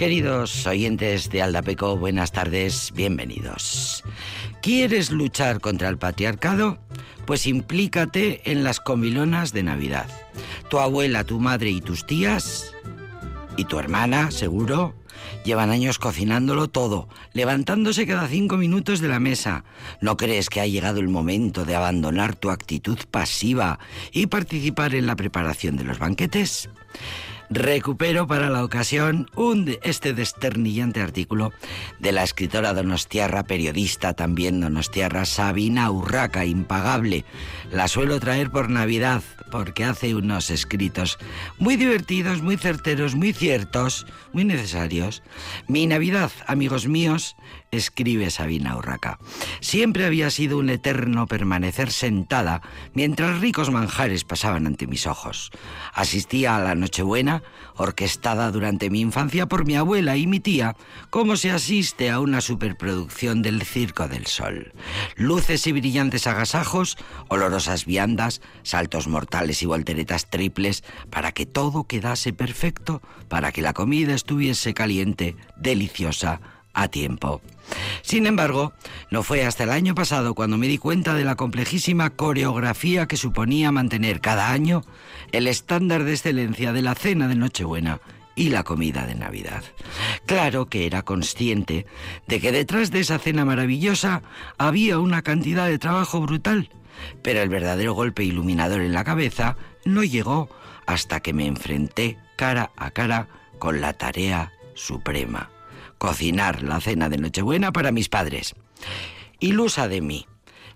Queridos oyentes de Aldapeco, buenas tardes, bienvenidos. ¿Quieres luchar contra el patriarcado? Pues implícate en las comilonas de Navidad. Tu abuela, tu madre y tus tías, y tu hermana, seguro, llevan años cocinándolo todo, levantándose cada cinco minutos de la mesa. ¿No crees que ha llegado el momento de abandonar tu actitud pasiva y participar en la preparación de los banquetes? Recupero para la ocasión un, este desternillante artículo de la escritora donostiarra, periodista también donostiarra, Sabina Urraca, impagable. La suelo traer por Navidad porque hace unos escritos muy divertidos, muy certeros, muy ciertos, muy necesarios. Mi Navidad, amigos míos, escribe Sabina Urraca. Siempre había sido un eterno permanecer sentada mientras ricos manjares pasaban ante mis ojos. Asistía a la Nochebuena, orquestada durante mi infancia por mi abuela y mi tía, como se asiste a una superproducción del Circo del Sol. Luces y brillantes agasajos, olorosas viandas, saltos mortales y volteretas triples, para que todo quedase perfecto, para que la comida estuviese caliente, deliciosa, a tiempo. Sin embargo, no fue hasta el año pasado cuando me di cuenta de la complejísima coreografía que suponía mantener cada año el estándar de excelencia de la cena de Nochebuena y la comida de Navidad. Claro que era consciente de que detrás de esa cena maravillosa había una cantidad de trabajo brutal, pero el verdadero golpe iluminador en la cabeza no llegó hasta que me enfrenté cara a cara con la tarea suprema cocinar la cena de Nochebuena para mis padres. Ilusa de mí,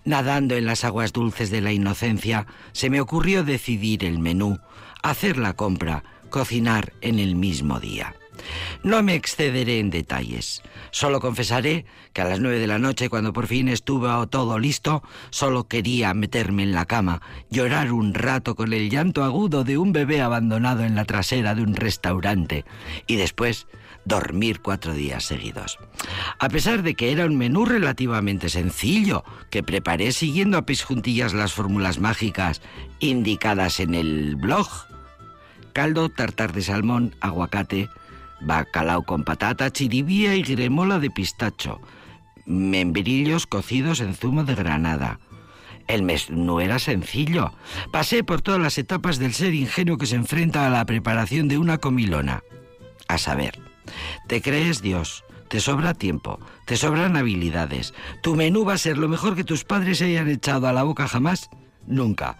nadando en las aguas dulces de la inocencia, se me ocurrió decidir el menú, hacer la compra, cocinar en el mismo día. No me excederé en detalles. Solo confesaré que a las nueve de la noche, cuando por fin estuvo todo listo, solo quería meterme en la cama, llorar un rato con el llanto agudo de un bebé abandonado en la trasera de un restaurante y después dormir cuatro días seguidos. A pesar de que era un menú relativamente sencillo, que preparé siguiendo a pis juntillas las fórmulas mágicas indicadas en el blog. Caldo, tartar de salmón, aguacate, bacalao con patata, chiribía y gremola de pistacho, membrillos cocidos en zumo de granada. El menú era sencillo. Pasé por todas las etapas del ser ingenuo que se enfrenta a la preparación de una comilona. A saber, te crees Dios, te sobra tiempo, te sobran habilidades. ¿Tu menú va a ser lo mejor que tus padres hayan echado a la boca jamás? Nunca.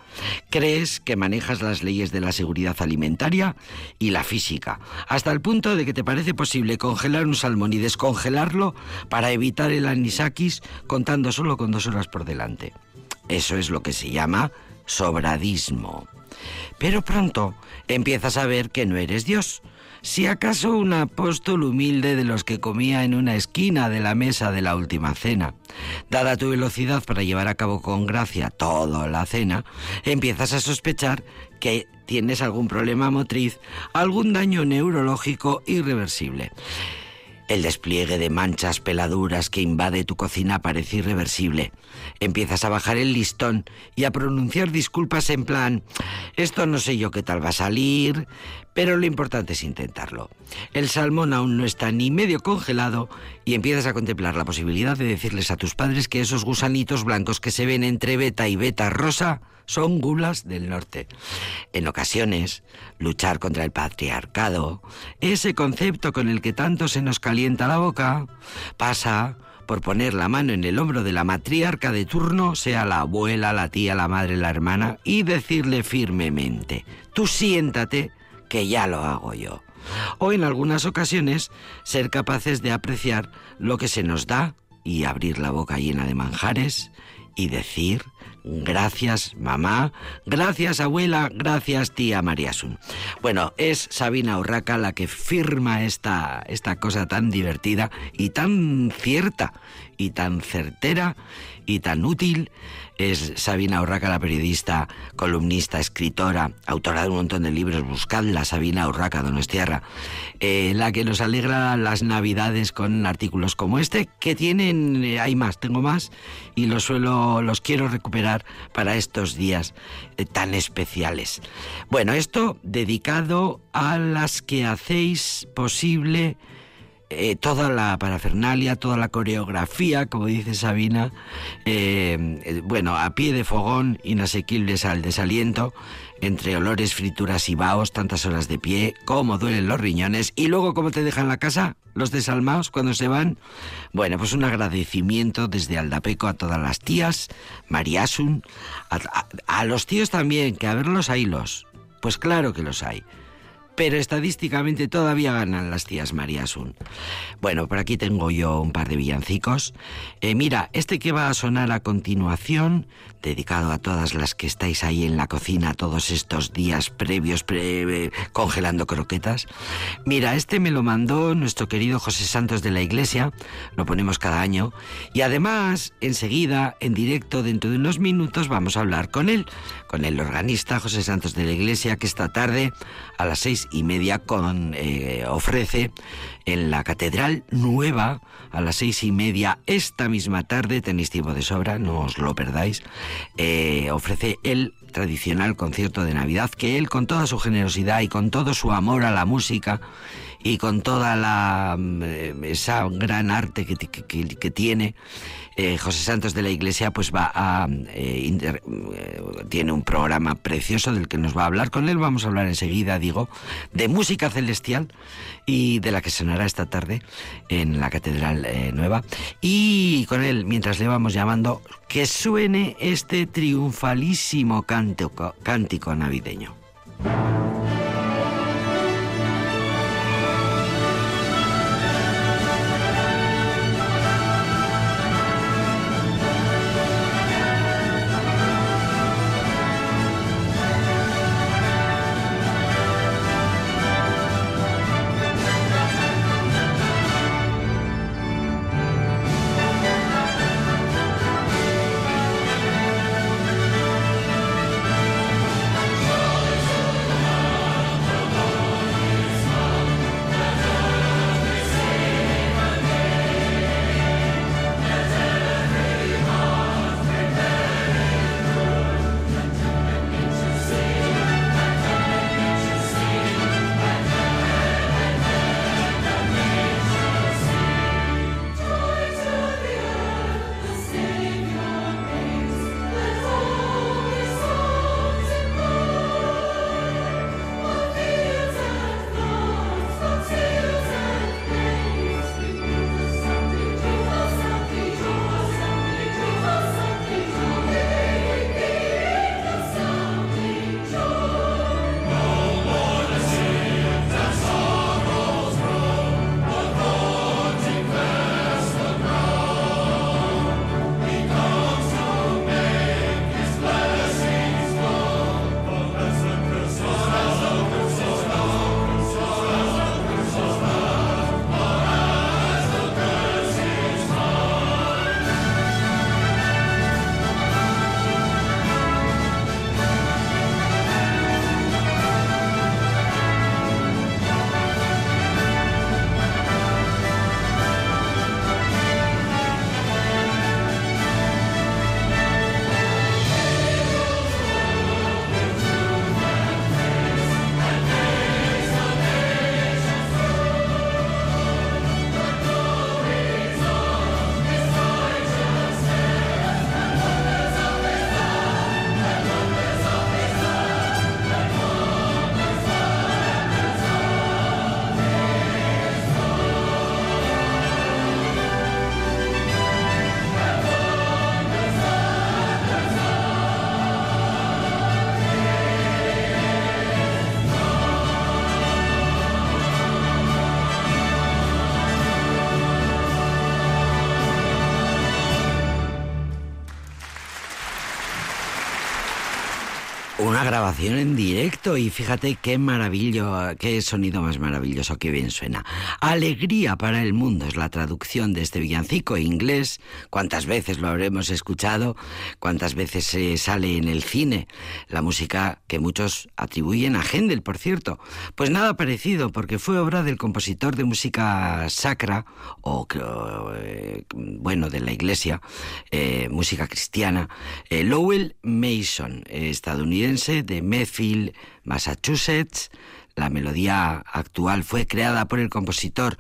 Crees que manejas las leyes de la seguridad alimentaria y la física, hasta el punto de que te parece posible congelar un salmón y descongelarlo para evitar el anisakis contando solo con dos horas por delante. Eso es lo que se llama sobradismo. Pero pronto empiezas a ver que no eres Dios si acaso un apóstol humilde de los que comía en una esquina de la mesa de la última cena. Dada tu velocidad para llevar a cabo con gracia toda la cena, empiezas a sospechar que tienes algún problema motriz, algún daño neurológico irreversible. El despliegue de manchas peladuras que invade tu cocina parece irreversible. Empiezas a bajar el listón y a pronunciar disculpas en plan, esto no sé yo qué tal va a salir, pero lo importante es intentarlo. El salmón aún no está ni medio congelado y empiezas a contemplar la posibilidad de decirles a tus padres que esos gusanitos blancos que se ven entre beta y beta rosa son gulas del norte. En ocasiones, luchar contra el patriarcado, ese concepto con el que tanto se nos calienta la boca, pasa por poner la mano en el hombro de la matriarca de turno, sea la abuela, la tía, la madre, la hermana, y decirle firmemente, tú siéntate, que ya lo hago yo. O en algunas ocasiones, ser capaces de apreciar lo que se nos da y abrir la boca llena de manjares y decir gracias mamá, gracias abuela, gracias tía Mariasun. Bueno, es Sabina Urraca la que firma esta, esta cosa tan divertida y tan cierta y tan certera y tan útil es Sabina Urraca, la periodista, columnista, escritora, autora de un montón de libros. Buscadla, Sabina Urraca, Donostiarra, eh, la que nos alegra las Navidades con artículos como este, que tienen, eh, hay más, tengo más, y los suelo, los quiero recuperar para estos días eh, tan especiales. Bueno, esto dedicado a las que hacéis posible eh, toda la parafernalia, toda la coreografía, como dice Sabina, eh, bueno, a pie de fogón, inasequibles al desaliento, entre olores, frituras y vaos, tantas horas de pie, cómo duelen los riñones, y luego cómo te dejan la casa los desalmados cuando se van. Bueno, pues un agradecimiento desde Aldapeco a todas las tías, Mariasun, a, a los tíos también, que a ver los hilos. Pues claro que los hay pero estadísticamente todavía ganan las tías Mariasun. Bueno, por aquí tengo yo un par de villancicos. Eh, mira, este que va a sonar a continuación, dedicado a todas las que estáis ahí en la cocina todos estos días previos eh, congelando croquetas. Mira, este me lo mandó nuestro querido José Santos de la Iglesia, lo ponemos cada año, y además, enseguida, en directo, dentro de unos minutos, vamos a hablar con él, con el organista José Santos de la Iglesia, que esta tarde a las seis y media con, eh, ofrece en la Catedral Nueva a las seis y media esta misma tarde, tenéis tiempo de sobra, no os lo perdáis, eh, ofrece el tradicional concierto de Navidad que él con toda su generosidad y con todo su amor a la música y con toda la mm, eh, esa gran arte que, que tiene eh, José Santos de la Iglesia pues va eh, eh, tiene un programa precioso del que nos va a hablar con él vamos a hablar enseguida digo de música celestial y de la que sonará esta tarde en la Catedral Nueva y con él mientras le vamos llamando que suene este triunfalísimo cántico navideño. Grabación en directo y fíjate qué maravillo, qué sonido más maravilloso, qué bien suena. Alegría para el mundo es la traducción de este villancico inglés. ¿Cuántas veces lo habremos escuchado? ¿Cuántas veces se sale en el cine? La música que muchos atribuyen a Händel, por cierto. Pues nada parecido, porque fue obra del compositor de música sacra, o eh, bueno, de la iglesia, eh, música cristiana, eh, Lowell Mason, estadounidense de Medfield, Massachusetts. La melodía actual fue creada por el compositor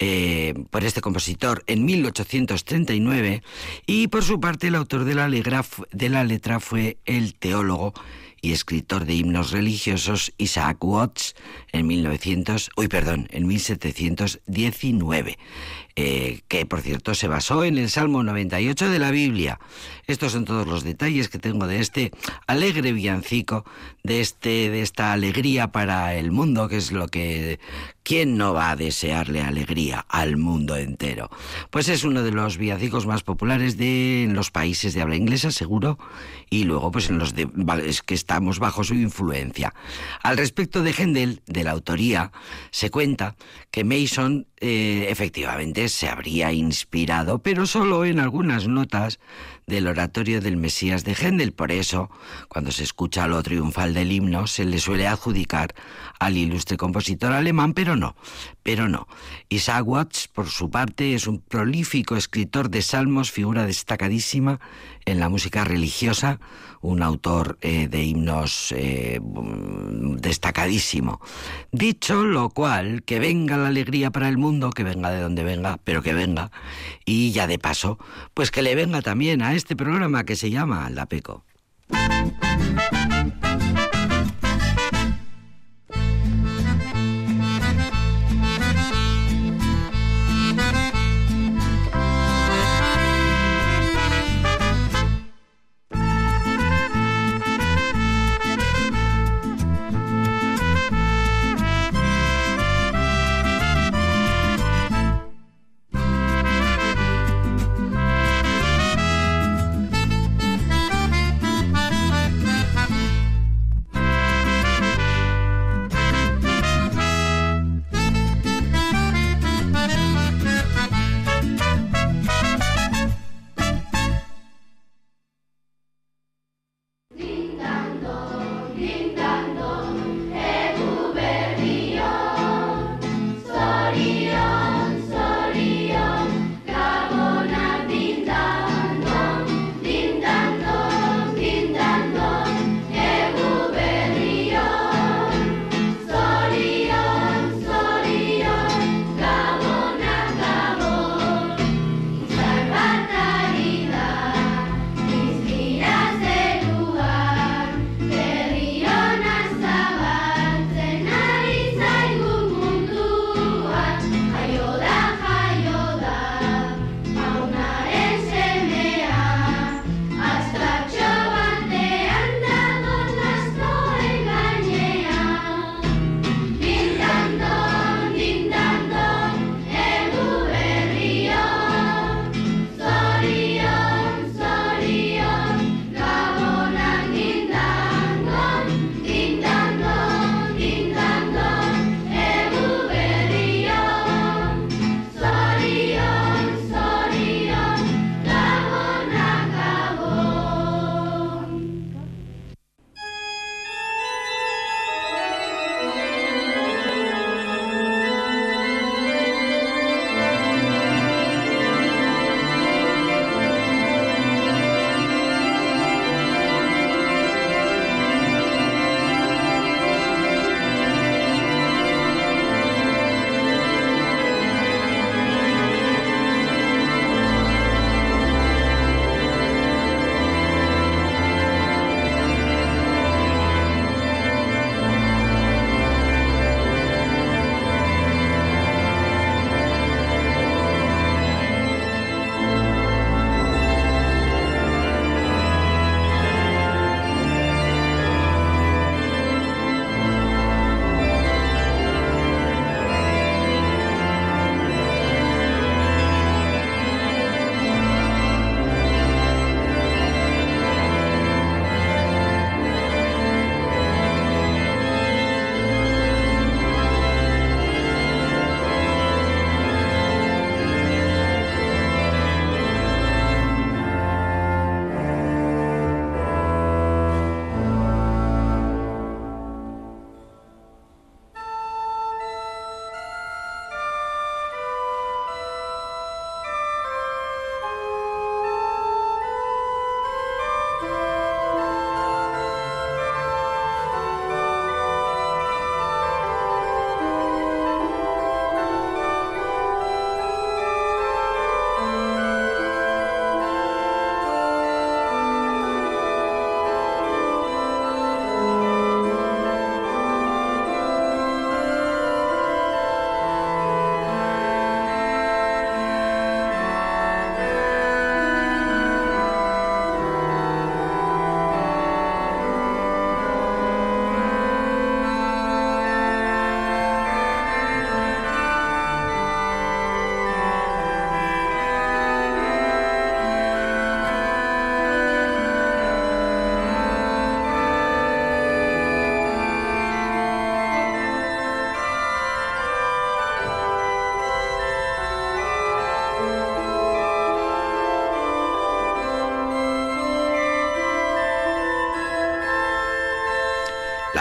eh, por este compositor en 1839 y por su parte el autor de la, de la letra fue el teólogo y escritor de himnos religiosos Isaac Watts en 1900, uy, perdón, en 1719. Eh, que por cierto se basó en el Salmo 98 de la Biblia. Estos son todos los detalles que tengo de este alegre villancico, de, este, de esta alegría para el mundo, que es lo que... ¿Quién no va a desearle alegría al mundo entero? Pues es uno de los villancicos más populares de en los países de habla inglesa, seguro, y luego pues en los de, que estamos bajo su influencia. Al respecto de Händel, de la autoría, se cuenta que Mason eh, efectivamente se habría inspirado, pero solo en algunas notas del oratorio del Mesías de Händel. Por eso, cuando se escucha lo triunfal del himno, se le suele adjudicar al ilustre compositor alemán, pero no, pero no. Isaac Watts, por su parte, es un prolífico escritor de salmos, figura destacadísima en la música religiosa, un autor eh, de himnos eh, destacadísimo. Dicho lo cual, que venga la alegría para el mundo, que venga de donde venga, pero que venga, y ya de paso, pues que le venga también a este programa que se llama La Peco.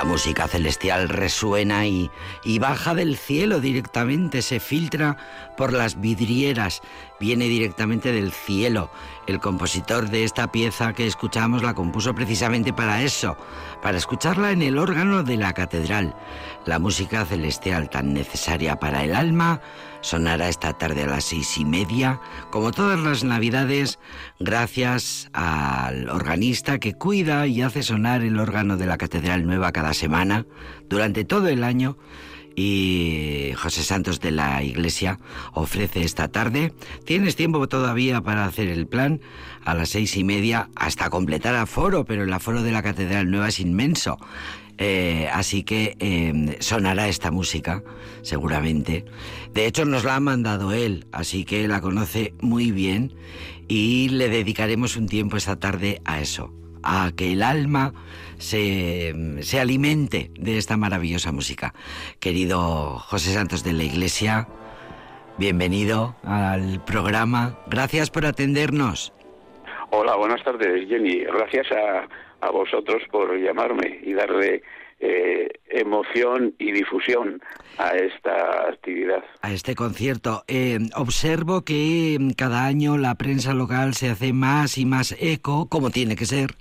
Música celestial resuena y, baja del cielo directamente, se filtra por las vidrieras, viene directamente del cielo. El compositor de esta pieza que escuchamos la compuso precisamente para eso, para escucharla en el órgano de la catedral. La música celestial tan necesaria para el alma sonará esta tarde a las seis y media, como todas las navidades, gracias al organista que cuida y hace sonar el órgano de la Catedral Nueva cada semana, durante todo el año, y José Santos de la Iglesia ofrece esta tarde. Tienes tiempo todavía para hacer el plan a las seis y media hasta completar aforo, pero el aforo de la Catedral Nueva es inmenso. Eh, así que em, sonará esta música, seguramente. De hecho, nos la ha mandado él, así que la conoce muy bien y le dedicaremos un tiempo esta tarde a eso, a que el alma se, se alimente de esta maravillosa música. Querido José Santos de la Iglesia, bienvenido al programa. Gracias por atendernos. Hola, buenas tardes, Jenny. Gracias a a vosotros por llamarme y darle eh, emoción y difusión a esta actividad. A este concierto. Eh, observo que mm, cada año la prensa local se hace más y más eco, como tiene que ser,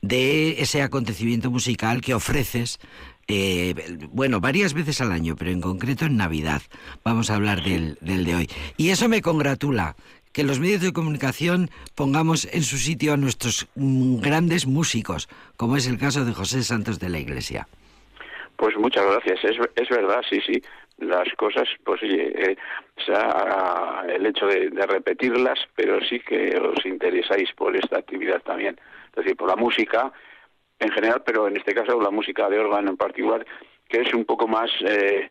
de ese acontecimiento musical que ofreces. Eh, bueno, varias veces al año, pero en concreto en Navidad. Vamos a hablar del, del de hoy. Y eso me congratula, que los medios de comunicación pongamos en su sitio a nuestros grandes músicos, como es el caso de José Santos de la Iglesia. Pues muchas gracias, es, es verdad, sí, sí. Las cosas, pues oye, eh, el hecho de, repetirlas, pero sí que os interesáis por esta actividad también, es decir, por la música en general, pero en este caso la música de órgano en particular, que es un poco más eh,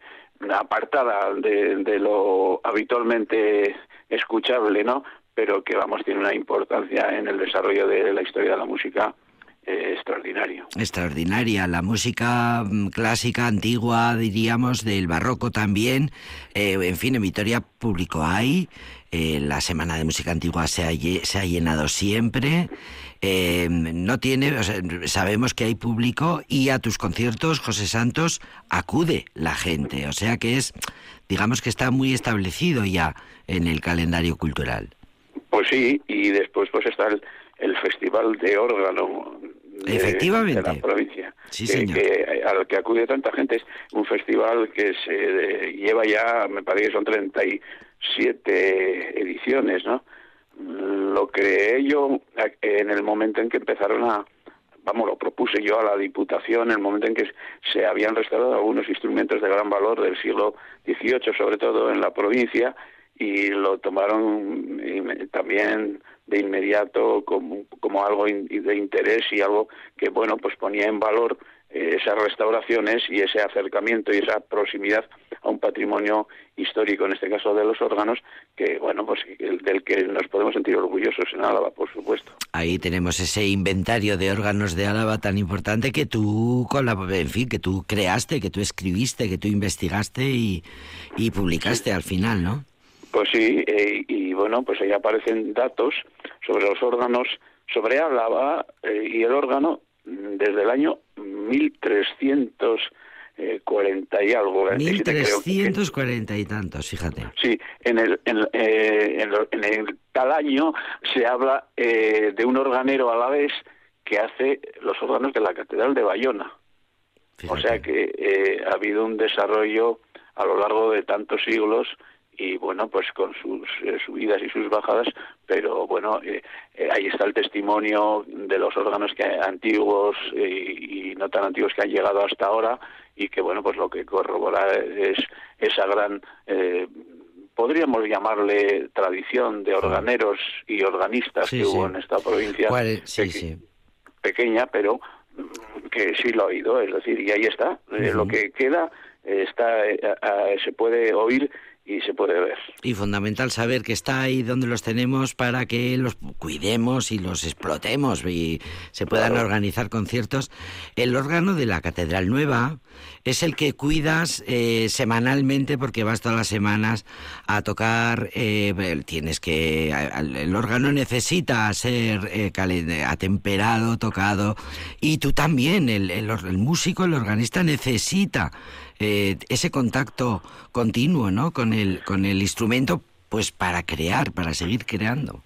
apartada de, de lo habitualmente escuchable, ¿no? Pero que, vamos, tiene una importancia en el desarrollo de la historia de la música eh, extraordinario. Extraordinaria. La música mm, clásica, antigua, diríamos, del barroco también. Eh, en fin, en Vitoria Público hay. Eh, la Semana de Música Antigua se ha, se ha llenado siempre. No tiene, sabemos que hay público y a tus conciertos, José Santos, acude la gente. O sea que es, digamos que está muy establecido ya en el calendario cultural. Pues sí, y después pues está el, el Festival de Órgano Efectivamente. de la provincia. Que, al que acude tanta gente es un festival que se lleva ya, me parece que son 37 ediciones, ¿no? Lo creé yo en el momento en que empezaron a, vamos, lo propuse yo a la Diputación en el momento en que se habían restaurado algunos instrumentos de gran valor del siglo XVIII, sobre todo en la provincia, y lo tomaron también de inmediato como, como algo de interés y algo que bueno pues ponía en valor eh, esas restauraciones y ese acercamiento y esa proximidad a un patrimonio histórico, en este caso de los órganos, que bueno, pues del que nos podemos sentir orgullosos en Álava, por supuesto. Ahí tenemos ese inventario de órganos de Álava tan importante que tú, con la, en fin, que tú creaste, que tú escribiste, que tú investigaste y, y publicaste al final, ¿no? Pues sí, eh, y bueno, pues ahí aparecen datos sobre los órganos, sobre Álava eh, y el órgano desde el año 1340 y algo. 1340 y tantos, fíjate. Sí, en el, en, eh, en, el tal año se habla de un organero a la vez que hace los órganos de la Catedral de Bayona. O sea que ha habido un desarrollo a lo largo de tantos siglos y bueno, pues con sus eh, subidas y sus bajadas, pero bueno, eh, eh, ahí está el testimonio de los órganos que antiguos y no tan antiguos que han llegado hasta ahora y que bueno, pues lo que corrobora es esa gran podríamos llamarle tradición de organeros y organistas que hubo en esta provincia. Pequeña, pero que sí lo ha oído, es decir, y ahí está, lo que queda está se puede oír y se puede ver. Y fundamental saber que está ahí donde los tenemos para que los cuidemos y los explotemos y se puedan organizar conciertos. El órgano de la Catedral Nueva es el que cuidas eh, semanalmente porque vas todas las semanas a tocar. Eh, tienes que. El órgano necesita ser eh, atemperado, tocado. Y tú también, el, el, el músico, el organista necesita eh, ese contacto continuo ¿no? con, el, con el instrumento pues para crear, para seguir creando.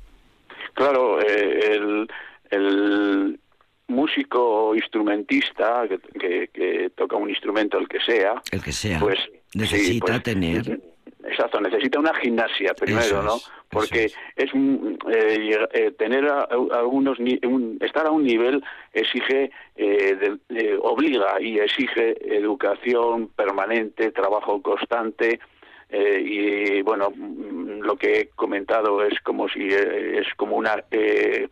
Claro, eh, el, el músico instrumentista que, que, toca un instrumento, el que sea, el que sea, pues necesita pues, tener Exacto, necesita una gimnasia primero, ¿no? Porque es, eh, eh, tener algunos estar a un nivel exige eh, obliga y exige educación permanente, trabajo constante, eh, y bueno mm, lo que he comentado es como si eh, es como una eh,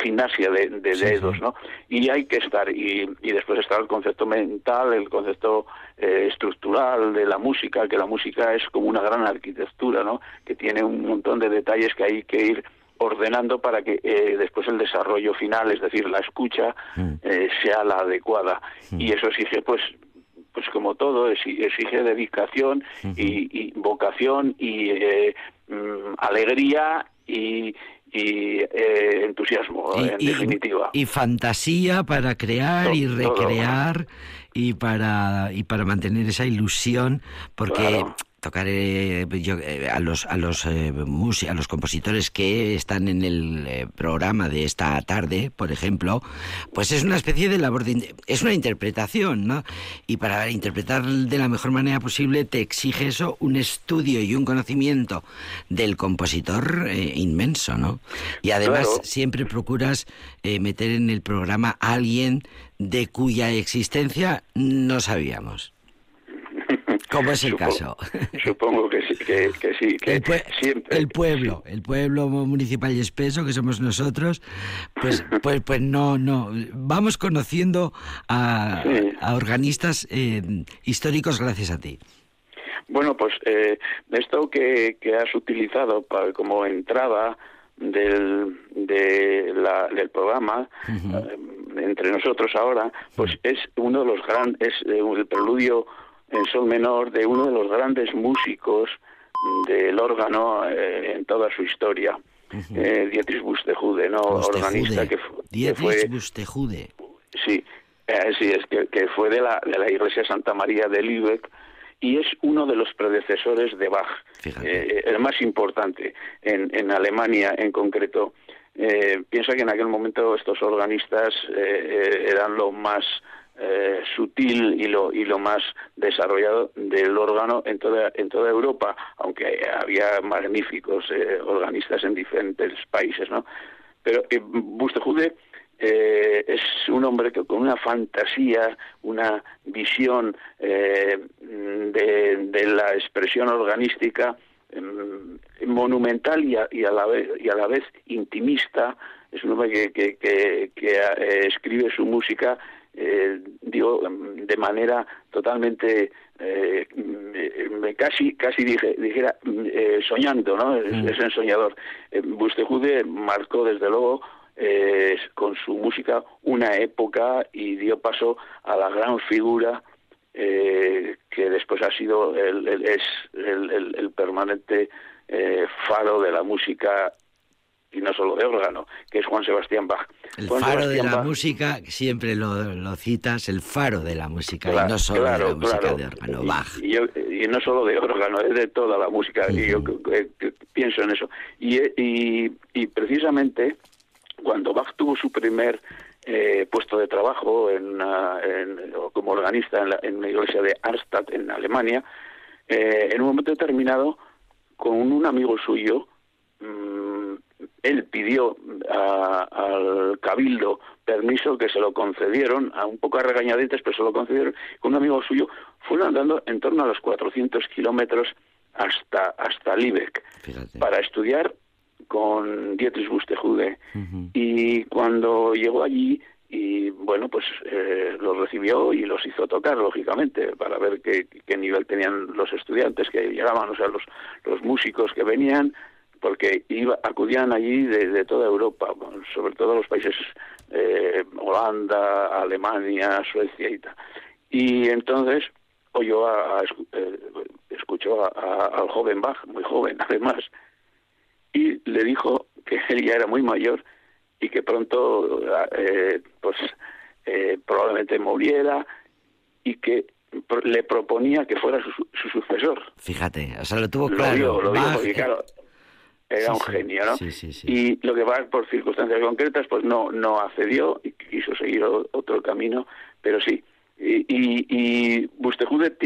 gimnasia de, dedos no y hay que estar y, y, después está el concepto mental el concepto estructural de la música que la música es como una gran arquitectura no que tiene un montón de detalles que hay que ir ordenando para que después el desarrollo final, es decir, la escucha, mm. sea la adecuada. Mm. Y eso exige, pues, pues como todo, exige dedicación y, vocación y eh, mm, alegría y, eh, entusiasmo, en definitiva. Y fantasía para crear y recrear y para y para mantener esa ilusión, porque tocar eh, yo, eh, a los a los eh, a los compositores que están en el eh, programa de esta tarde, por ejemplo, pues es una especie de labor de es una interpretación, ¿no? Y para interpretar de la mejor manera posible te exige eso un estudio y un conocimiento del compositor inmenso, ¿no? Y además siempre procuras meter en el programa a alguien de cuya existencia no sabíamos. Como es el caso. Supongo que sí, que, sí. Que el, siempre, el, pueblo, el pueblo municipal y espeso, que somos nosotros, pues, pues, pues no, no. Vamos conociendo a, a organistas eh, históricos gracias a ti. Bueno, pues eh, esto que, que has utilizado para, como entrada del, de la, del programa eh, entre nosotros ahora, pues es uno de los grandes, es eh, el preludio en sol menor de uno de los grandes músicos del órgano eh, en toda su historia, eh, Dietrich Bustejude, ¿no? Organista que, fue... Bustejude. Sí, eh, sí, es que, que, fue de la, de la iglesia Santa María de Lübeck y es uno de los predecesores de Bach, el más importante en, en Alemania en concreto. piensa que en aquel momento estos organistas eran lo más eh, sutil y lo y lo más desarrollado del órgano en toda en toda Europa aunque había magníficos eh, organistas en diferentes países no pero eh, Bustejude eh, es un hombre que con una fantasía una visión de, de la expresión organística em, monumental y a, y a, la vez y a la vez intimista. Es un hombre que, que, que, que escribe su música eh, digo, de manera totalmente, eh, casi, casi dije, dijera, eh, soñando, ¿no? Es, mm. es ensoñador. Eh, Bustejude marcó, desde luego, eh, con su música una época y dio paso a la gran figura eh, que después ha sido el, el es el, el, el permanente eh, faro de la música y no solo de órgano, que es Juan Sebastián Bach. El faro de la música, siempre lo, lo, citas, el faro de la música, y no solo de la música de órgano, Bach. Y, y, no solo de órgano, es de toda la música, y yo pienso en eso. Y, y, y, precisamente cuando Bach tuvo su primer eh, puesto de trabajo en, en, como organista en la, en la iglesia de Arnstadt, en Alemania, eh, en un momento determinado, con un amigo suyo, mmm, él pidió al cabildo permiso que se lo concedieron, a un poco a regañadientes, pero se lo concedieron, con un amigo suyo, fueron andando en torno a los 400 kilómetros hasta, hasta Lübeck para estudiar con Dietrich Bustejude. Y cuando llegó allí y bueno, pues eh, los recibió y los hizo tocar, lógicamente, para ver qué, qué nivel tenían los estudiantes que llegaban, o sea, los, los músicos que venían, porque iba, acudían allí de, toda Europa, sobre todo los países eh, Holanda, Alemania, Suecia y tal. Y entonces oyó a, eh, escuchó al joven Bach, muy joven además, y le dijo que él ya era muy mayor y que pronto eh, pues eh, probablemente muriera y que le proponía que fuera su, sucesor. Fíjate, o sea, lo tuvo claro. Lo, porque claro, era un genio, ¿no? y lo que va por circunstancias concretas, pues no no accedió y quiso seguir otro camino, pero sí. Y, y, y Bustejude,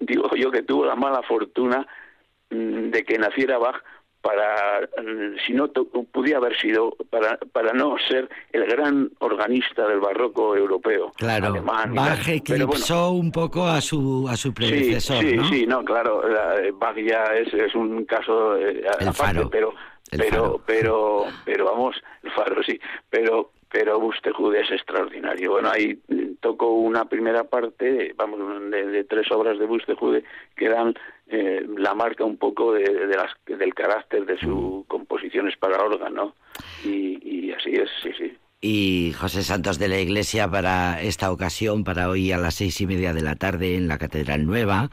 digo yo, que tuvo la mala fortuna mm, de que naciera Bach para, mm, si no pudiera haber sido, para, para no ser el gran organista del barroco europeo. Claro, alemán, Bach eclipsó un poco a su, a su predecesor, sí, sí, Sí, no, claro, Bach ya es, es un caso eh, aparte, pero, pero, pero, pero vamos, el faro sí, pero pero Bustejude es extraordinario. Bueno, ahí toco una primera parte, vamos, de, tres obras de Bustejude que dan eh, la marca un poco de, las, del carácter de sus mm. composiciones para órgano. Y, y así es, sí, sí y José Santos de la Iglesia para esta ocasión, para hoy a las seis y media de la tarde en la Catedral Nueva,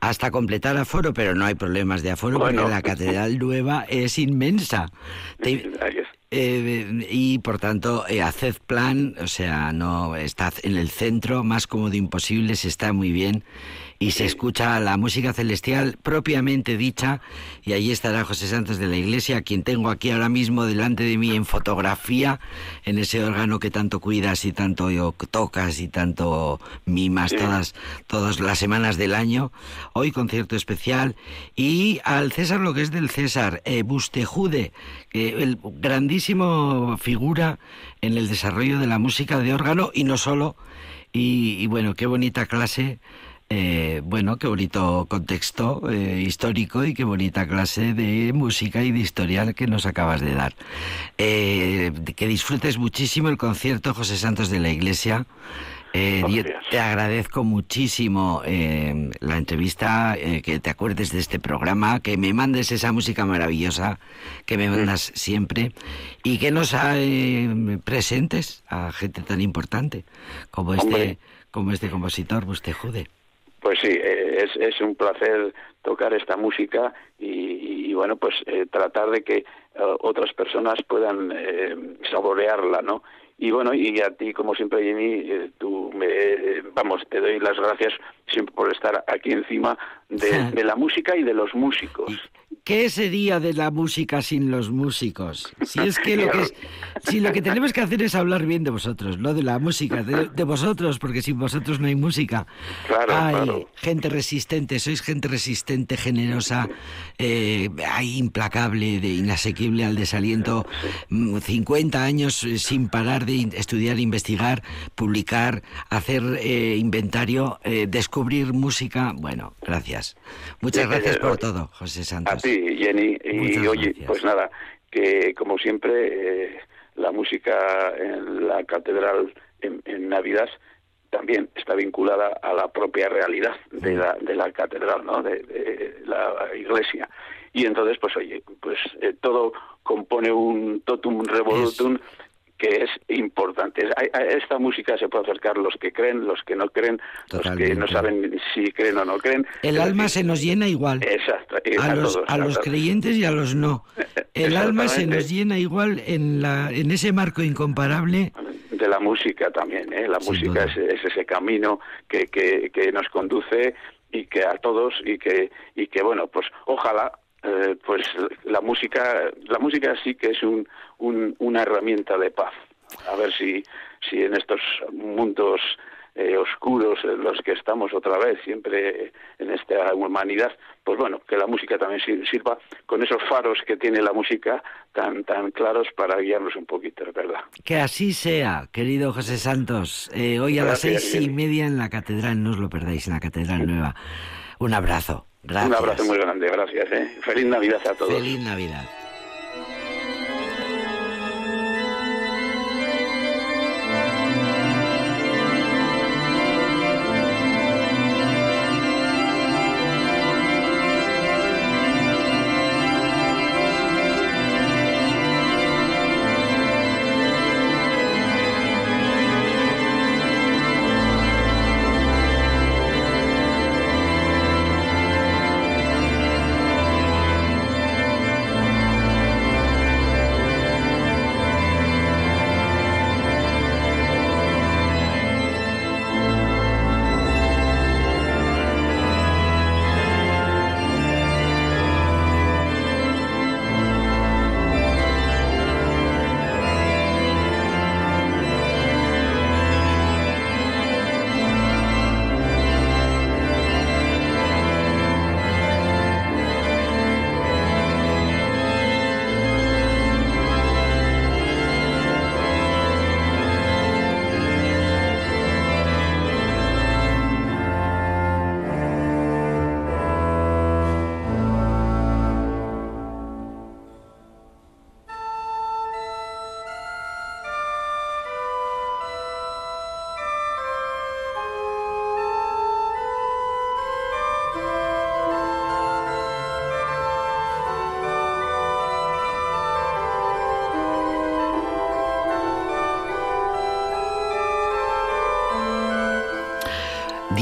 hasta completar aforo, pero no hay problemas de aforo porque la Catedral Nueva es inmensa. Eh, y por tanto, eh, haced plan, o sea, no estad en el centro, más cómodo imposible, se está muy bien y se escucha la música celestial propiamente dicha y ahí estará José Santos de la Iglesia, quien tengo aquí ahora mismo delante de mí en fotografía, en ese órgano que tanto cuidas y tanto tocas y tanto mimas todas, todas las semanas del año. Hoy concierto especial y al César lo que es del César, eh, Bustejude, el grandísimo figura en el desarrollo de la música de órgano y no solo. y bueno, qué bonita clase eh, bueno, qué bonito contexto eh, histórico y qué bonita clase de música y de historia que nos acabas de dar. Eh, que disfrutes muchísimo el concierto José Santos de la Iglesia. te agradezco muchísimo la entrevista, que te acuerdes de este programa, que me mandes esa música maravillosa que me mandas siempre y que nos presentes a gente tan importante como este, como este compositor, Bustejude. Pues sí, eh, es, un placer tocar esta música y, bueno, pues eh, tratar de que eh, otras personas puedan saborearla, ¿no? Y bueno, y a ti, como siempre, Jenny, tú me, vamos, te doy las gracias siempre por estar aquí encima de, de la música y de los músicos. ¿Qué sería de la música sin los músicos? Si es que lo que, si lo que tenemos que hacer es hablar bien de vosotros, no de la música, de, vosotros, porque sin vosotros no hay música. Claro, hay gente resistente, sois gente resistente, generosa, eh, hay implacable, de inasequible al desaliento, 50 mm, años eh, sin parar de estudiar, investigar, publicar, hacer eh, inventario, eh, descubrir música. Bueno, gracias. Muchas gracias por todo, José Santos. Jenny. Y oye, pues nada, que como siempre, eh, la música en la catedral en, Navidad también está vinculada a la propia realidad de la, de la catedral, ¿no? De, la iglesia. Y entonces, pues oye, pues eh, todo compone un totum revolutum que es importante. A esta música se puede acercar los que creen, los que no creen, los que no saben si creen o no creen. El alma se nos llena igual. Exacto. A, los, a los creyentes y a los no. El alma se nos llena igual en, la, en ese marco incomparable. De la música también, ¿eh? La música es, ese camino que, que, que nos conduce y que a todos y que y que bueno pues ojalá eh, pues la música la música sí que es un, una herramienta de paz. A ver si si en estos mundos eh, oscuros en los que estamos otra vez siempre en esta humanidad pues bueno que la música también sirva con esos faros que tiene la música tan tan claros para guiarnos un poquito verdad. Que así sea querido José Santos. Eh, hoy a las seis y media en la catedral no os lo perdáis en la catedral nueva. Un abrazo un abrazo muy grande, gracias. ¿eh? Feliz Navidad a todos. Feliz Navidad.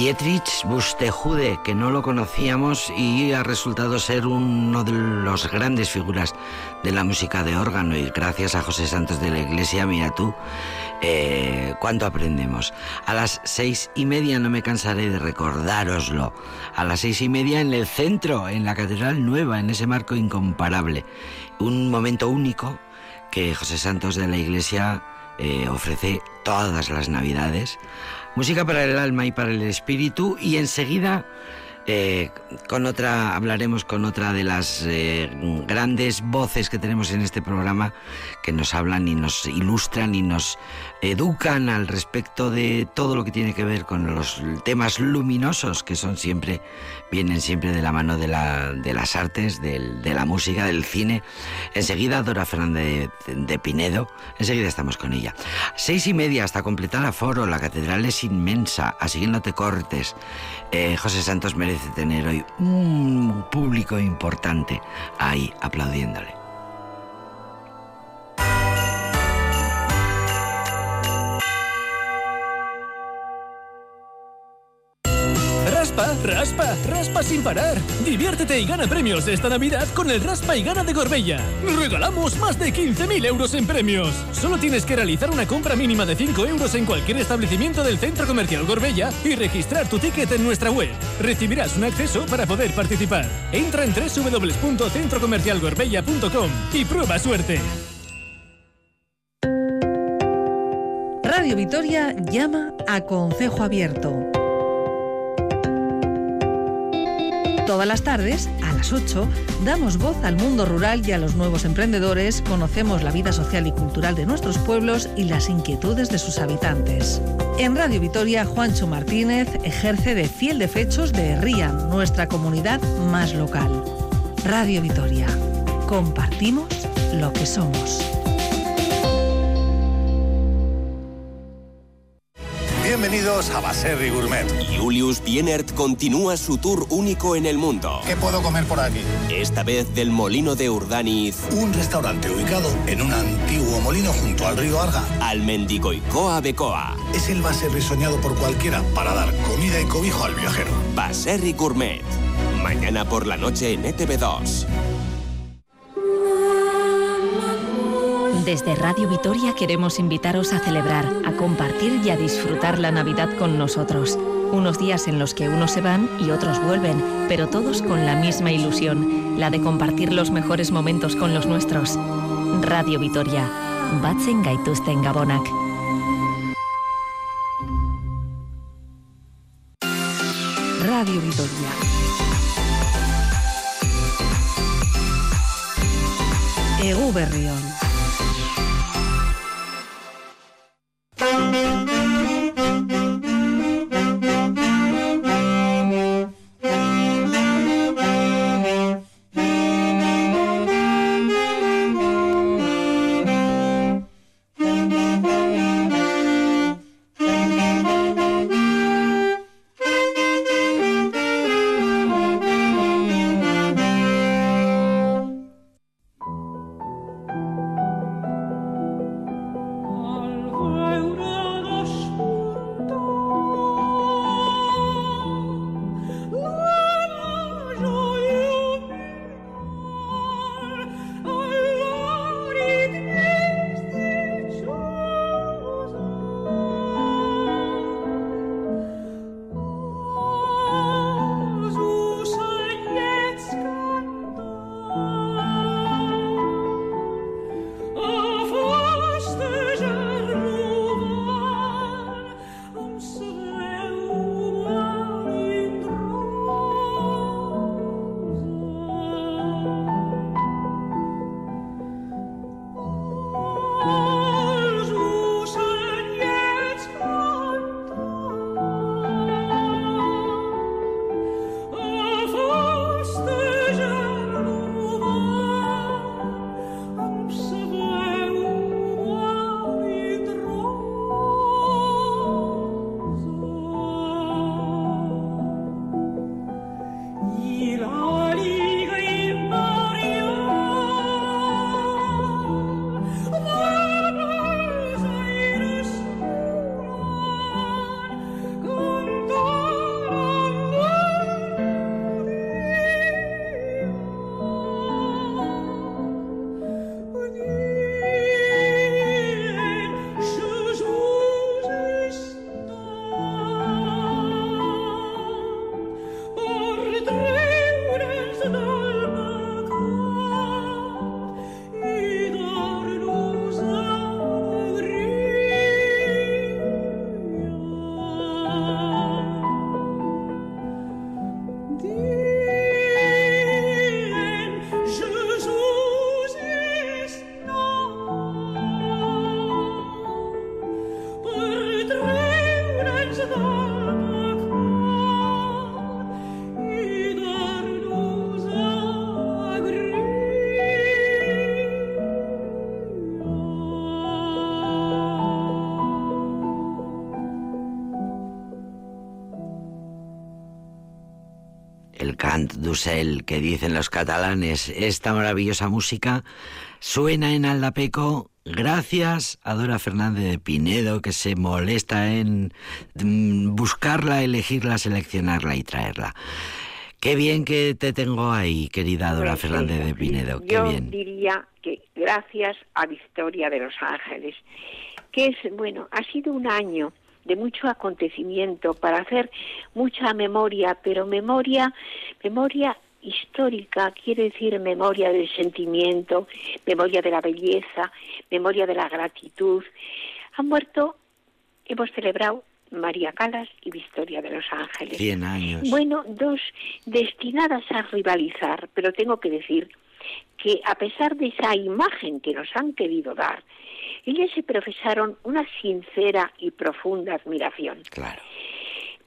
Dietrich Bustejude, que no lo conocíamos y ha resultado ser uno de los grandes figuras de la música de órgano. Y gracias a José Santos de la Iglesia, mira tú, eh, cuánto aprendemos. A las seis y media, no me cansaré de recordároslo, a las seis y media en el centro, en la Catedral Nueva, en ese marco incomparable. Un momento único que José Santos de la Iglesia eh, ofrece todas las Navidades Música para el alma y para el espíritu y enseguida eh, con otra hablaremos con otra de las eh, grandes voces que tenemos en este programa que nos hablan y nos ilustran y nos educan al respecto de todo lo que tiene que ver con los temas luminosos que son siempre vienen siempre de la mano de, la, de las artes, de la música, del cine. Enseguida Dora Fernández de, Pinedo, enseguida estamos con ella. Seis y media hasta completar aforo, la catedral es inmensa, así que no te cortes. Eh, José Santos merece tener hoy un público importante ahí aplaudiéndole. Raspa, raspa, sin parar. Diviértete y gana premios esta Navidad con el Raspa y Gana de Gorbella. Regalamos más de 15.000 euros en premios. Solo tienes que realizar una compra mínima de 5 euros en cualquier establecimiento del Centro Comercial Gorbella y registrar tu ticket en nuestra web. Recibirás un acceso para poder participar. Entra en www.centrocomercialgorbella.com y prueba suerte. Radio Vitoria llama a Concejo Abierto. Todas las tardes, a las 8, damos voz al mundo rural y a los nuevos emprendedores, conocemos la vida social y cultural de nuestros pueblos y las inquietudes de sus habitantes. En Radio Vitoria, Juancho Martínez ejerce de fiel de fechos de RIAN, nuestra comunidad más local. Radio Vitoria. Compartimos lo que somos. Bienvenidos a Baserri Gourmet. Julius Bienert continúa su tour único en el mundo. ¿Qué puedo comer por aquí? Esta vez del Molino de Urdaniz. Un restaurante ubicado en un antiguo molino junto al río Arga. Al Mendigoicoa Becoa. Es el Baserri soñado por cualquiera para dar comida y cobijo al viajero. Baserri Gourmet. Mañana por la noche en ETV2. Desde Radio Vitoria queremos invitaros a celebrar, a compartir y a disfrutar la Navidad con nosotros. Unos días en los que unos se van y otros vuelven, pero todos con la misma ilusión, la de compartir los mejores momentos con los nuestros. Radio Vitoria, batzen gaituzten gabonak. Radio Vitoria. Egu Berrión. Cant d'ocell que dicen los catalanes, esta maravillosa música suena en Aldapeco gracias a Dora Fernández de Pinedo que se molesta en mm, buscarla, elegirla, seleccionarla y traerla. Qué bien que te tengo ahí, querida Dora Pues, Fernández de. Pinedo. Qué Yo bien. diría que gracias a Victoria de los Ángeles, que es, bueno, ha sido un año de mucho acontecimiento para hacer mucha memoria, pero memoria, memoria histórica, quiere decir memoria del sentimiento, memoria de la belleza, memoria de la gratitud. Han muerto, hemos celebrado María Calas y Victoria de los Ángeles. Cien años. Bueno, dos destinadas a rivalizar, pero tengo que decir que a pesar de esa imagen que nos han querido dar, ellas se profesaron una sincera y profunda admiración, Claro.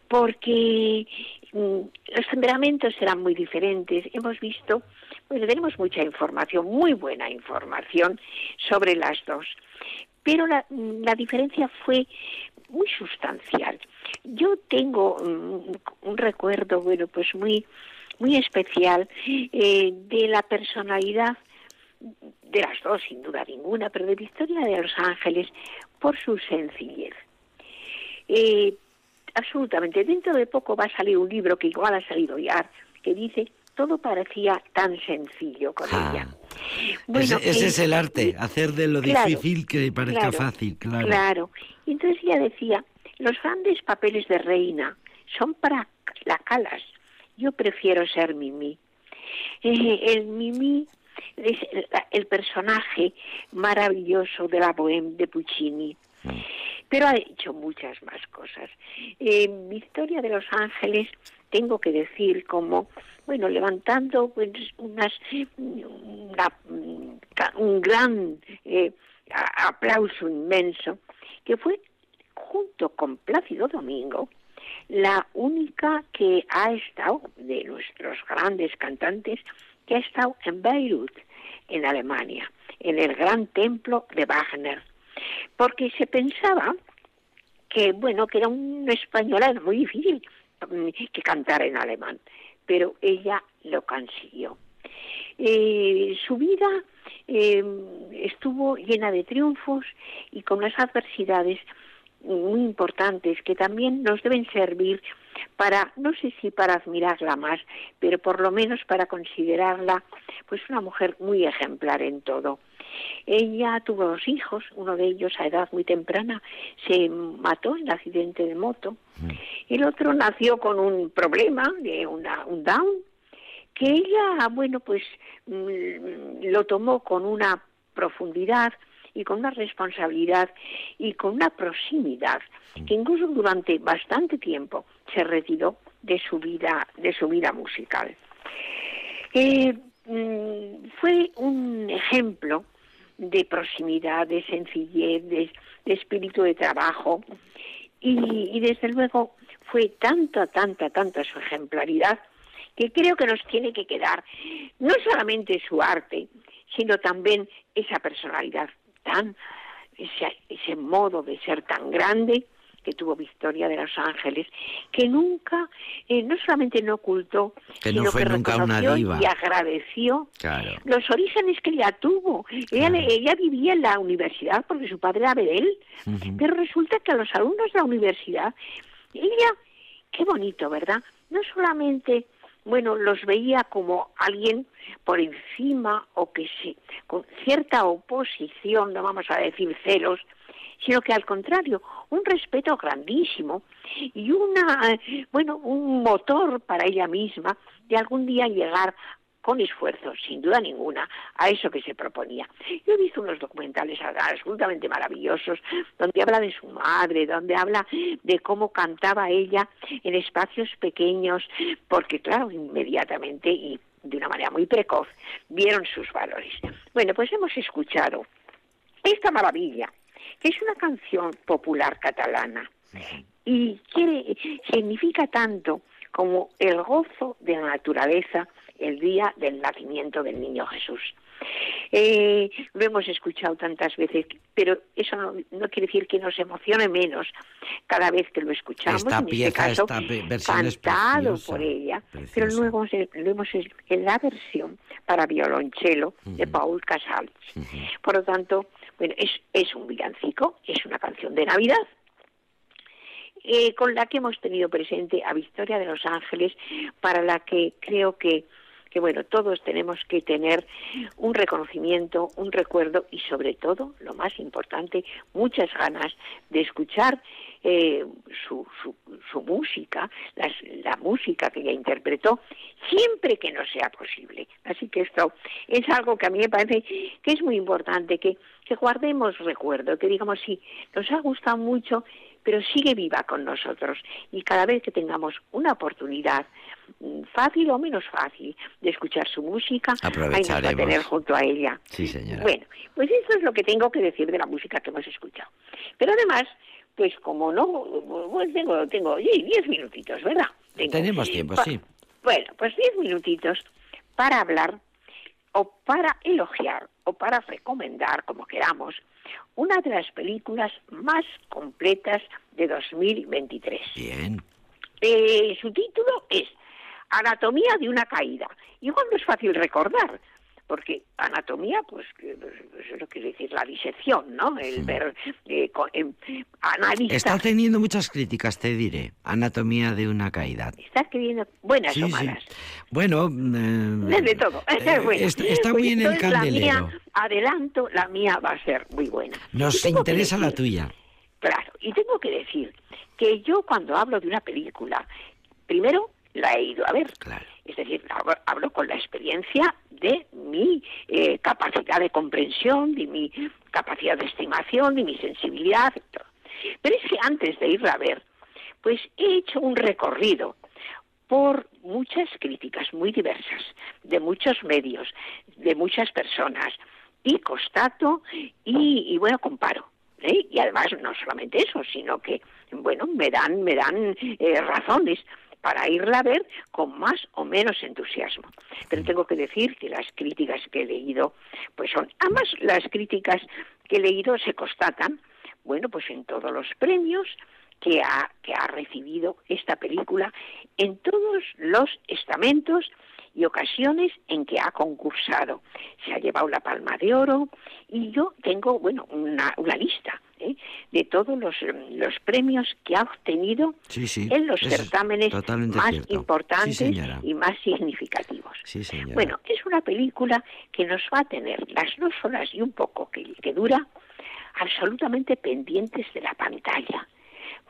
porque mm, los temperamentos eran muy diferentes. Hemos visto, bueno, tenemos mucha información, muy buena información sobre las dos, pero la, mm, la diferencia fue muy sustancial. Yo tengo mm, un recuerdo, bueno, pues muy muy especial eh, de la personalidad de las dos, sin duda ninguna, pero de Victoria de los Ángeles por su sencillez. Eh, absolutamente. Dentro de poco va a salir un libro que igual ha salido ya, que dice todo parecía tan sencillo con Ah. ella. ese, ese eh, es el arte, hacer de lo claro, difícil que parezca claro, fácil, claro. Claro. Entonces ella decía, los grandes papeles de reina son para la calas. Yo prefiero ser Mimi. Eh, el Mimi es el, el personaje maravilloso de la Bohème de Puccini. Pero ha hecho muchas más cosas. Eh, Victoria de los Ángeles, tengo que decir, como, bueno, levantando pues, unas, una- un gran eh, aplauso inmenso, que fue junto con Plácido Domingo, la única que ha estado, de nuestros grandes cantantes, que ha estado en Beirut, en Alemania, en el gran templo de Wagner. Porque se pensaba que, bueno, que era un español, era muy difícil mm, que cantara en alemán, pero ella lo consiguió. Eh, su vida eh, estuvo llena de triunfos y con las adversidades muy importantes que también nos deben servir para, no sé si para admirarla más, pero por lo menos para considerarla pues una mujer muy ejemplar en todo. Ella tuvo dos hijos, uno de ellos a edad muy temprana se mató en accidente de moto, el otro nació con un problema de una, un Down, que ella, bueno, pues mm, lo tomó con una profundidad y con una responsabilidad y con una proximidad que incluso durante bastante tiempo se retiró de su vida de su vida musical. Eh, mm, fue un ejemplo de proximidad, de sencillez, de, espíritu de trabajo y, desde luego fue tanta, tanta, tanta su ejemplaridad que creo que nos tiene que quedar no solamente su arte, sino también esa personalidad tan, ese modo de ser tan grande que tuvo Victoria de los Ángeles, que nunca, eh, no solamente no ocultó, Que no sino fue que nunca una diva. y agradeció Claro. los orígenes que ella tuvo. Ella, ella vivía en la universidad porque su padre era Ujú. pero resulta que a los alumnos de la universidad, ella, qué bonito, ¿verdad? No solamente, bueno, los veía como alguien por encima o que sí, con cierta oposición, no vamos a decir celos, sino que al contrario, un respeto grandísimo y una, eh, bueno, un motor para ella misma de algún día llegar con esfuerzo, sin duda ninguna, a eso que se proponía. Yo he visto unos documentales absolutamente maravillosos, donde habla de su madre, donde habla de cómo cantaba ella en espacios pequeños, porque claro, inmediatamente y de una manera muy precoz, vieron sus valores. Bueno, pues hemos escuchado esta maravilla, que es una canción popular catalana y quiere, significa tanto como el gozo de la naturaleza el día del nacimiento del niño Jesús. Eh, lo hemos escuchado tantas veces, pero eso no, quiere decir que nos emocione menos cada vez que lo escuchamos. Esta en este caso, cantado por ella, pero luego lo hemos en la versión para violonchelo de Paul Casals. Por lo tanto, bueno, es, es un villancico, es una canción de Navidad, eh, con la que hemos tenido presente a Victoria de los Ángeles, para la que creo que que bueno, todos tenemos que tener un reconocimiento, un recuerdo y sobre todo, lo más importante, muchas ganas de escuchar eh, su, su, su, música, la música que ella interpretó, siempre que no sea posible. Así que esto es algo que a mí me parece que es muy importante, que, que guardemos recuerdo, que digamos, sí, nos ha gustado mucho, pero sigue viva con nosotros y cada vez que tengamos una oportunidad mm, fácil o menos fácil de escuchar su música, hay nos va a tener junto a ella. Sí, señora. Bueno, pues eso es lo que tengo que decir de la música que hemos escuchado. Pero además, pues como no, pues tengo, tengo diez minutitos, ¿verdad? Tenemos tiempo, sí. Bueno, pues diez minutitos para hablar o para elogiar o para recomendar, como queramos, una de las películas más completas de 2023. Bien. Eh, su título es Anatomía de una caída. Igual no es fácil recordar, porque anatomía, pues, pues, eso lo quiere decir la disección, ¿no? El ver eh, Está teniendo muchas críticas, te diré. Anatomía de una caída. Está escribiendo buenas o malas. Bueno, eh, de todo. Eh, está, muy en el candelero. adelanto, la mía va a ser muy buena. Nos interesa la tuya. Claro, y tengo que decir que yo cuando hablo de una película, primero la he ido a ver. Claro. Es decir, hablo, con la experiencia de mi eh, capacidad de comprensión, de mi capacidad de estimación, de mi sensibilidad, Pero es que antes de irla a ver, pues he hecho un recorrido por muchas críticas muy diversas, de muchos medios, de muchas personas, y constato y, bueno, comparo. ¿eh? Y además no solamente eso, sino que, bueno, me dan, me dan eh, razones para irla a ver con más o menos entusiasmo. Pero tengo que decir que las críticas que he leído, pues son, ambas las críticas que he leído se constatan, bueno, pues en todos los premios que ha, que ha recibido esta película, en todos los estamentos y ocasiones en que ha concursado. Se ha llevado la palma de oro y yo tengo, bueno, una, una lista ¿eh? de todos los, los, premios que ha obtenido en los certámenes más importantes y más significativos. bueno, es una película que nos va a tener las dos horas y un poco que, que dura absolutamente pendientes de la pantalla,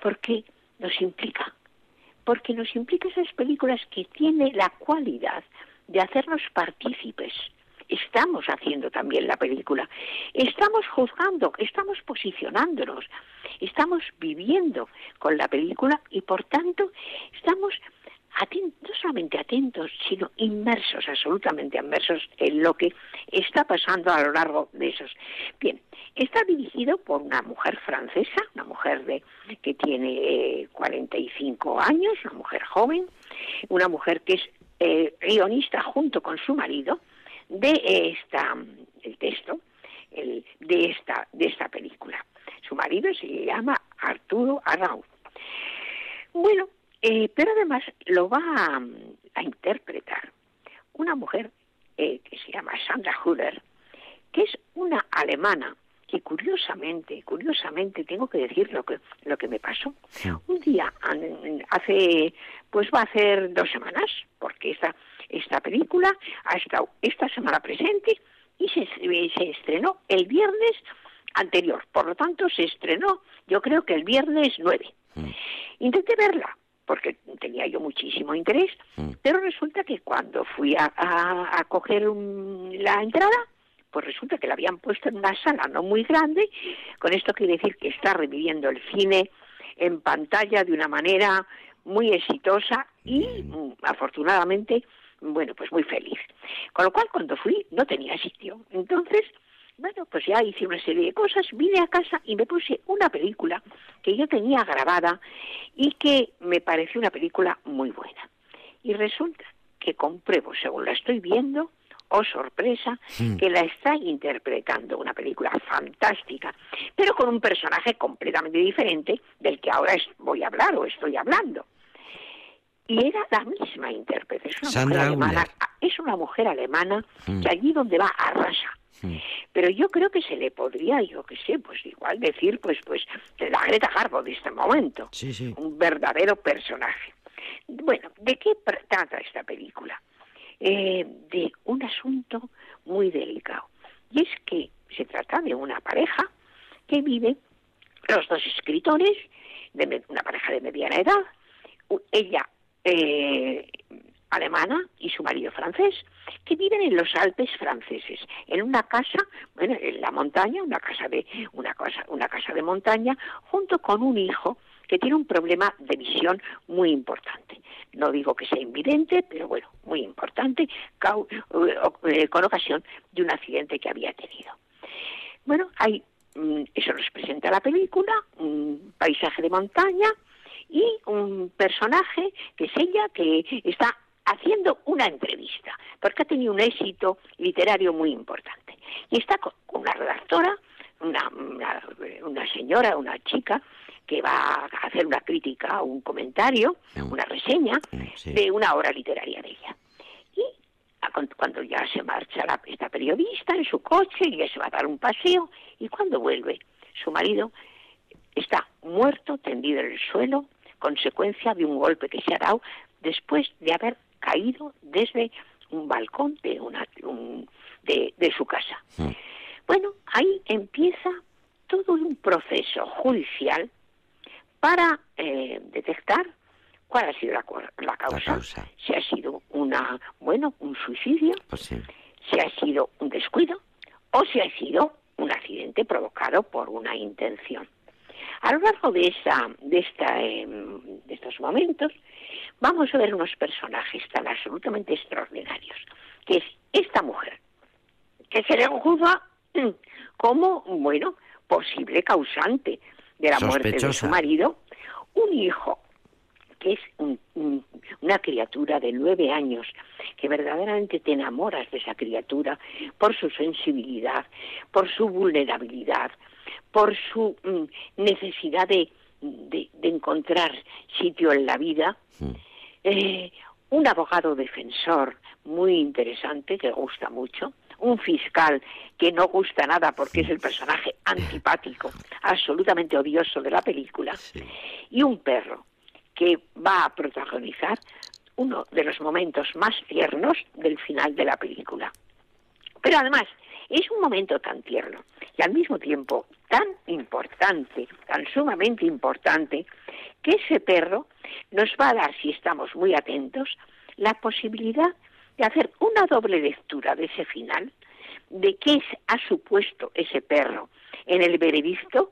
porque nos implica porque nos implica esas películas que tiene la cualidad de hacernos partícipes. Estamos haciendo también la película, estamos juzgando, estamos posicionándonos, estamos viviendo con la película y por tanto estamos no solamente atentos, sino inmersos, absolutamente inmersos en lo que está pasando a lo largo de esos. Bien, está dirigido por una mujer francesa, una mujer de, que tiene 45 eh, años, una mujer joven, una mujer que es eh, guionista junto con su marido de esta, el texto de esta de esta película. Su marido se llama Arturo Arau. Bueno, eh, pero además lo va a, interpretar una mujer eh, que se llama Sandra Huller, que es una alemana que curiosamente, curiosamente tengo que decir lo que lo que me pasó. Un día hace pues va a hacer dos semanas, porque esta esta película ha estado esta semana presente y se, se estrenó el viernes anterior. Por lo tanto, se estrenó, yo creo que el viernes 9. Mm. Intenté verla, porque tenía yo muchísimo interés, mm. pero resulta que cuando fui a, a, coger la entrada, pues resulta que la habían puesto en una sala no muy grande, con esto quiere decir que está reviviendo el cine en pantalla de una manera muy exitosa y mm, afortunadamente, bueno, pues muy feliz. Con lo cual cuando fui no tenía sitio. Entonces, bueno, pues ya hice una serie de cosas, vine a casa y me puse una película que yo tenía grabada y que me pareció una película muy buena. Y resulta que compruebo, según la estoy viendo, oh sorpresa, Hmm. que la está interpretando una película fantástica, pero con un personaje completamente diferente del que ahora voy a hablar o estoy hablando. Y era la misma intérprete, es una Sandra mujer alemana, es una mujer alemana Hmm. que allí donde va arrasa. Mm. Pero yo creo que se le podría, yo qué sé, pues igual decir, pues, pues, la Greta Garbo de este momento. Sí, sí. Un verdadero personaje. Bueno, ¿de qué trata esta película? Eh, de un asunto muy delicado. Y es que se trata de una pareja que vive, los dos escritores, de una pareja de mediana edad, ella eh, alemana y su marido francés, que viven en los Alpes franceses, en una casa, bueno, en la montaña, una casa de una casa, una casa de montaña, junto con un hijo que tiene un problema de visión muy importante. No digo que sea invidente, pero bueno, muy importante, cau- eh, con ocasión de un accidente que había tenido. Bueno, hay, mm, eso nos presenta la película, un paisaje de montaña y un personaje que es ella que está haciendo una entrevista, porque ha tenido un éxito literario muy importante. Y está con una redactora, una, una, una señora, una chica, que va a hacer una crítica, un comentario, Mm. una reseña sí. de una obra literaria de ella. Y cuando ya se marcha la, esta periodista en su coche y ya se va a dar un paseo, y cuando vuelve, su marido está muerto, tendido en el suelo, consecuencia de un golpe que se ha dado después de haber caído desde un balcón de, una, un- de, de su casa. Bueno, ahí empieza todo un proceso judicial para eh, detectar cuál ha sido la, la causa. causa. Si ha sido una, bueno, un suicidio, Pues sí. si ha sido un descuido o si ha sido un accidente provocado por una intención. A lo largo de, esa, de, esta, em, de estos momentos vamos a ver unos personajes tan absolutamente extraordinarios, que es esta mujer, que se le juzga como, bueno, posible causante de la muerte de su marido, un hijo que es un- un- una criatura de nueve años, que verdaderamente te enamoras de esa criatura por su sensibilidad, por su vulnerabilidad, por su mm, necesidad de, de- de encontrar sitio en la vida. Mm. Eh, un abogado defensor muy interesante que gusta mucho, un fiscal que no gusta nada porque es el personaje antipático, absolutamente odioso de la película, Sí. y un perro que va a protagonizar uno de los momentos más tiernos del final de la película. Pero además es un momento tan tierno y al mismo tiempo tan importante, tan sumamente importante, que ese perro nos va a dar, si estamos muy atentos, la posibilidad de hacer una doble lectura de ese final, de qué ha supuesto ese perro en el veredicto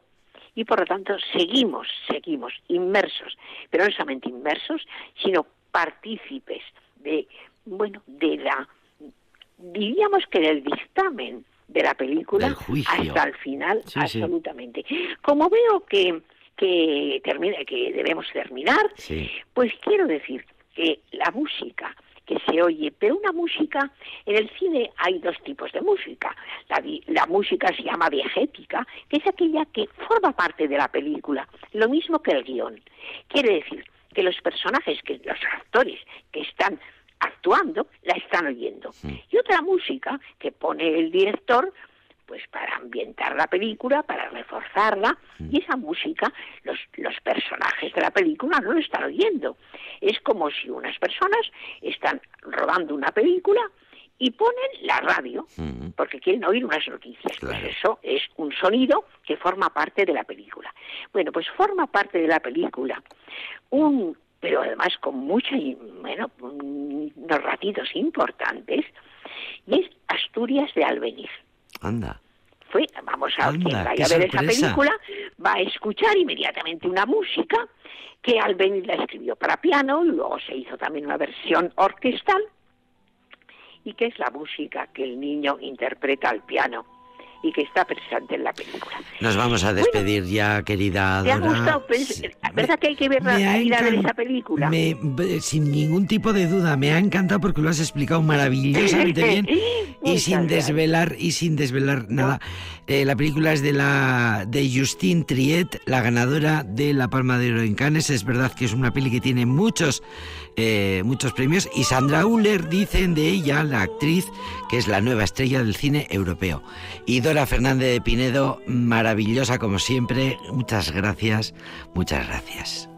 y por lo tanto seguimos, seguimos inmersos, pero no solamente inmersos, sino partícipes de, bueno, de la, diríamos que del dictamen de la película hasta el final, Sí, sí. absolutamente. Como veo que que termina, que debemos terminar, Sí. pues quiero decir que la música que se oye, pero una música, en el cine hay dos tipos de música. La, la música se llama diegética, que es aquella que forma parte de la película, lo mismo que el guion. Quiere decir que los personajes, que los actores que están actuando, la están oyendo. Y otra música que pone el director, pues para ambientar la película, para reforzarla, y esa música, los, los personajes de la película no lo están oyendo. Es como si unas personas están rodando una película y ponen la radio, porque quieren oír unas noticias. Claro. Pues eso es un sonido que forma parte de la película. Bueno, pues forma parte de la película un pero además con mucha bueno unos ratitos importantes y es Asturias de Albeniz. Anda. fue, vamos a Anda, quien vaya a ver esa película, va a escuchar inmediatamente una música que Albeniz la escribió para piano y luego se hizo también una versión orquestal y que es la música que el niño interpreta al piano y que está presente en la película. Nos vamos a despedir ya, querida ¿Te ha Dora. gustado? Pues, ¿Verdad que hay que ver Me ha ir a ver esa película? me- b- sin ningún tipo de duda, me ha encantado porque lo has explicado maravillosamente bien y sin desvelar y sin desvelar nada. Eh, la película es de la de Justine Triet, la ganadora de la Palma de Oro en Cannes. Es verdad que es una peli que tiene muchos eh, muchos premios y Sandra Uller dicen de ella, la actriz, que es la nueva estrella del cine europeo. Y Dora Fernández de Pinedo, maravillosa como siempre. Muchas gracias, muchas gracias.